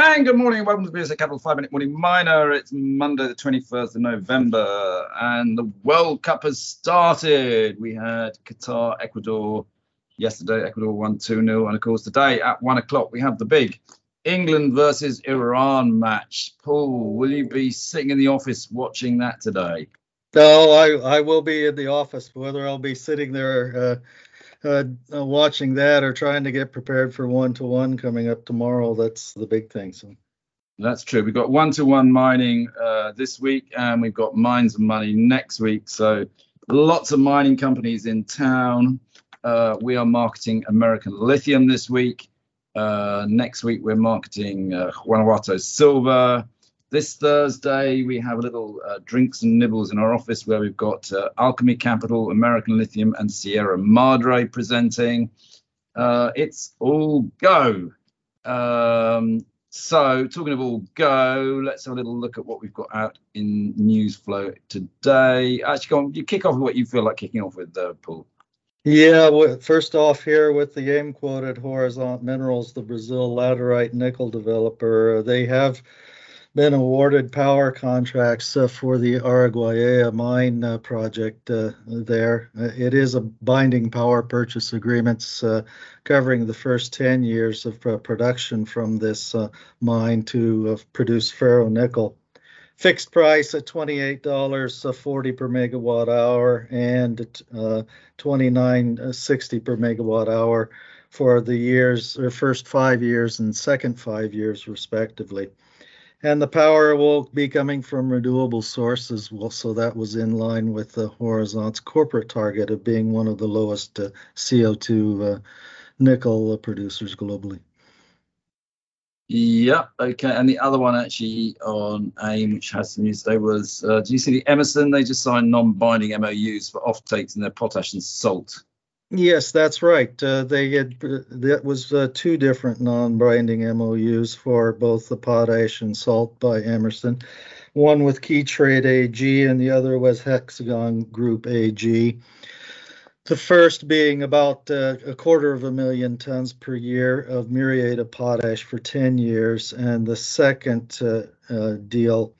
And good morning, welcome to the VSA Capital 5 Minute Morning Miner. It's Monday, the 21st of November, and the World Cup has started. We had Qatar, Ecuador yesterday. Ecuador won 2 0. And of course, today at 1 o'clock, we have the big England versus Iran match. Paul, will you be sitting in the office watching that today? No, I, I will be in the office. Whether I'll be sitting there uh, uh, uh, watching that or trying to get prepared for one to one coming up tomorrow. That's the big thing. So that's true. We've got one to one mining uh, this week, and we've got mines and money next week. So lots of mining companies in town. Uh, we are marketing American Lithium this week. Uh, next week we're marketing uh, Guanajuato Silver this Thursday, we have a little uh, drinks and nibbles in our office where we've got uh, Alchemy Capital, American Lithium, and Sierra Madre presenting. Uh, it's all go. Um, so, talking of all go, let's have a little look at what we've got out in news flow today. Actually, go on, you kick off with what you feel like kicking off with, uh, Paul. Yeah, first off here with the AIM quoted Horizonte Minerals, the Brazil laterite nickel developer, they have been awarded power contracts uh, for the Araguaia mine uh, project uh, there. Uh, it is a binding power purchase agreements uh, covering the first 10 years of uh, production from this mine to produce ferronickel. Fixed price at $28.40 per megawatt hour and uh, $29.60 per megawatt hour for the years, or first five years and second five years, respectively and the power will be coming from renewable sources. Well, so that was in line with the Horizonte's corporate target of being one of the lowest uh, CO2 uh, nickel producers globally. Yeah, okay. And the other one actually on AIM, which has some news today, was uh, do you see the Emmerson? They just signed non binding MOUs for off takes in their potash and salt. Yes, that's right. Uh, they had uh, that was uh, two different non-binding MOUs for both the potash and salt by Emmerson. One with Keytrade AG and the other was Hexagon Group AG. The first being about uh, a quarter of a million tons per year of muriate of potash for 10 years, and the second uh, uh, deal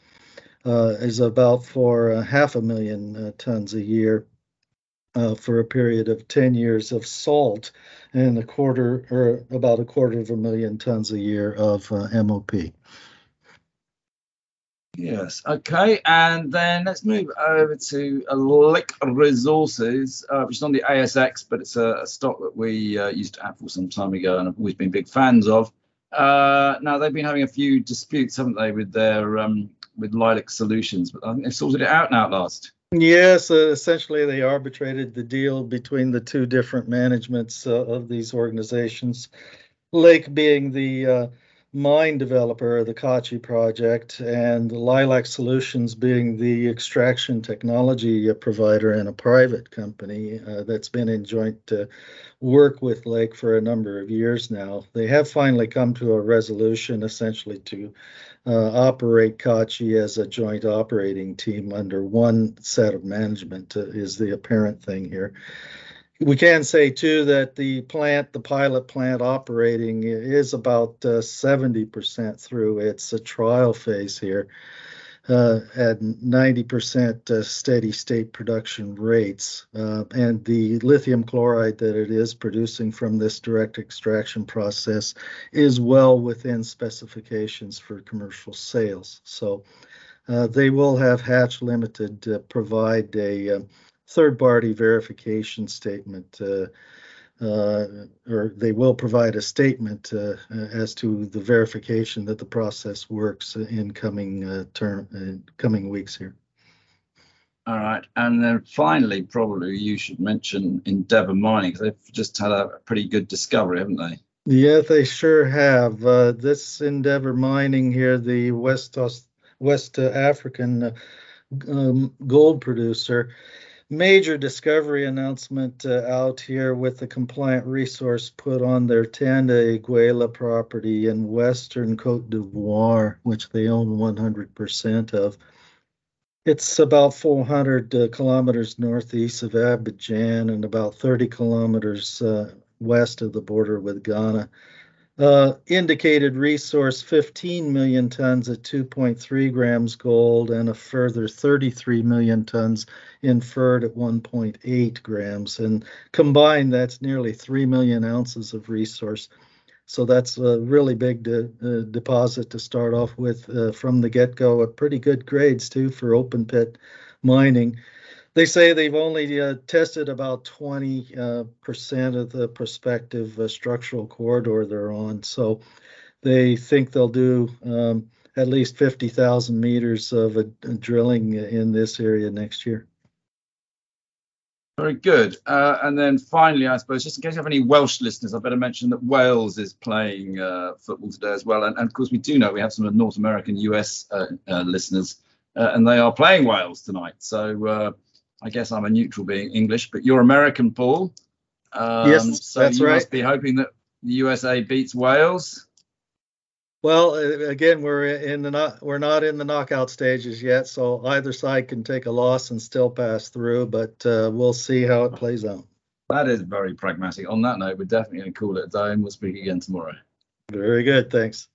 is about for half a million tons a year uh, for a period of 10 years of salt and a quarter or about a quarter of a million tons a year of uh, MOP. Yes. Okay. And then let's move over to Lake Resources, uh, which is on the ASX, but it's a, a stock that we uh, used to have for some time ago and I've always been big fans of. Uh, now they've been having a few disputes, haven't they, with their um, with Lilac Solutions? But I think they've sorted it out now at last. Yes, uh, essentially they arbitrated the deal between the two different managements uh, of these organizations. Lake being the uh, mine developer the Kachi project, and Lilac Solutions being the extraction technology provider and a private company uh, that's been in joint uh, work with Lake for a number of years now. They have finally come to a resolution essentially to uh, operate Kachi as a joint operating team under one set of management uh, is the apparent thing here. We can say too that the plant, the pilot plant operating is about uh, 70% through its uh, trial phase here uh, at 90% uh, steady state production rates. Uh, and the lithium chloride that it is producing from this direct extraction process is well within specifications for commercial sales. So uh, they will have Hatch Limited provide a third party verification statement uh, uh, or they will provide a statement uh, as to the verification that the process works in coming uh, term in coming weeks here. All right, and then finally, probably you should mention Endeavour Mining because they've just had a pretty good discovery, haven't they? Yeah, they sure have. Uh, this Endeavour Mining here, the West West African um, gold producer, major discovery announcement uh, out here with the compliant resource put on their Tanda Iguela property in western Cote d'Ivoire, which they own 100% of. It's about 400 uh, kilometers northeast of Abidjan and about 30 kilometers uh, west of the border with Ghana. Uh, indicated resource 15 million tons at 2.3 grams gold and a further 33 million tons inferred at 1.8 grams. And combined, that's nearly 3 million ounces of resource. So that's a really big de- uh, deposit to start off with uh, from the get go. At pretty good grades, too, for open pit mining they say they've only uh, tested about 20 uh, percent of the prospective uh, structural corridor they're on. So they think they'll do um, at least 50,000 meters of a, a drilling in this area next year. Very good. Uh, and then finally, I suppose, just in case you have any Welsh listeners, I better mention that Wales is playing uh, football today as well. And, and, of course, we do know we have some North American US uh, uh, listeners, uh, and they are playing Wales tonight. So uh, I guess I'm a neutral being English, but you're American, Paul. Um, yes, so that's you right. must be hoping that the USA beats Wales. Well, again, we're in the not we're not in the knockout stages yet, so either side can take a loss and still pass through, but uh, we'll see how it plays out. That is very pragmatic. On that note, we're definitely going to call it a day, and we'll speak again tomorrow. Very good. Thanks.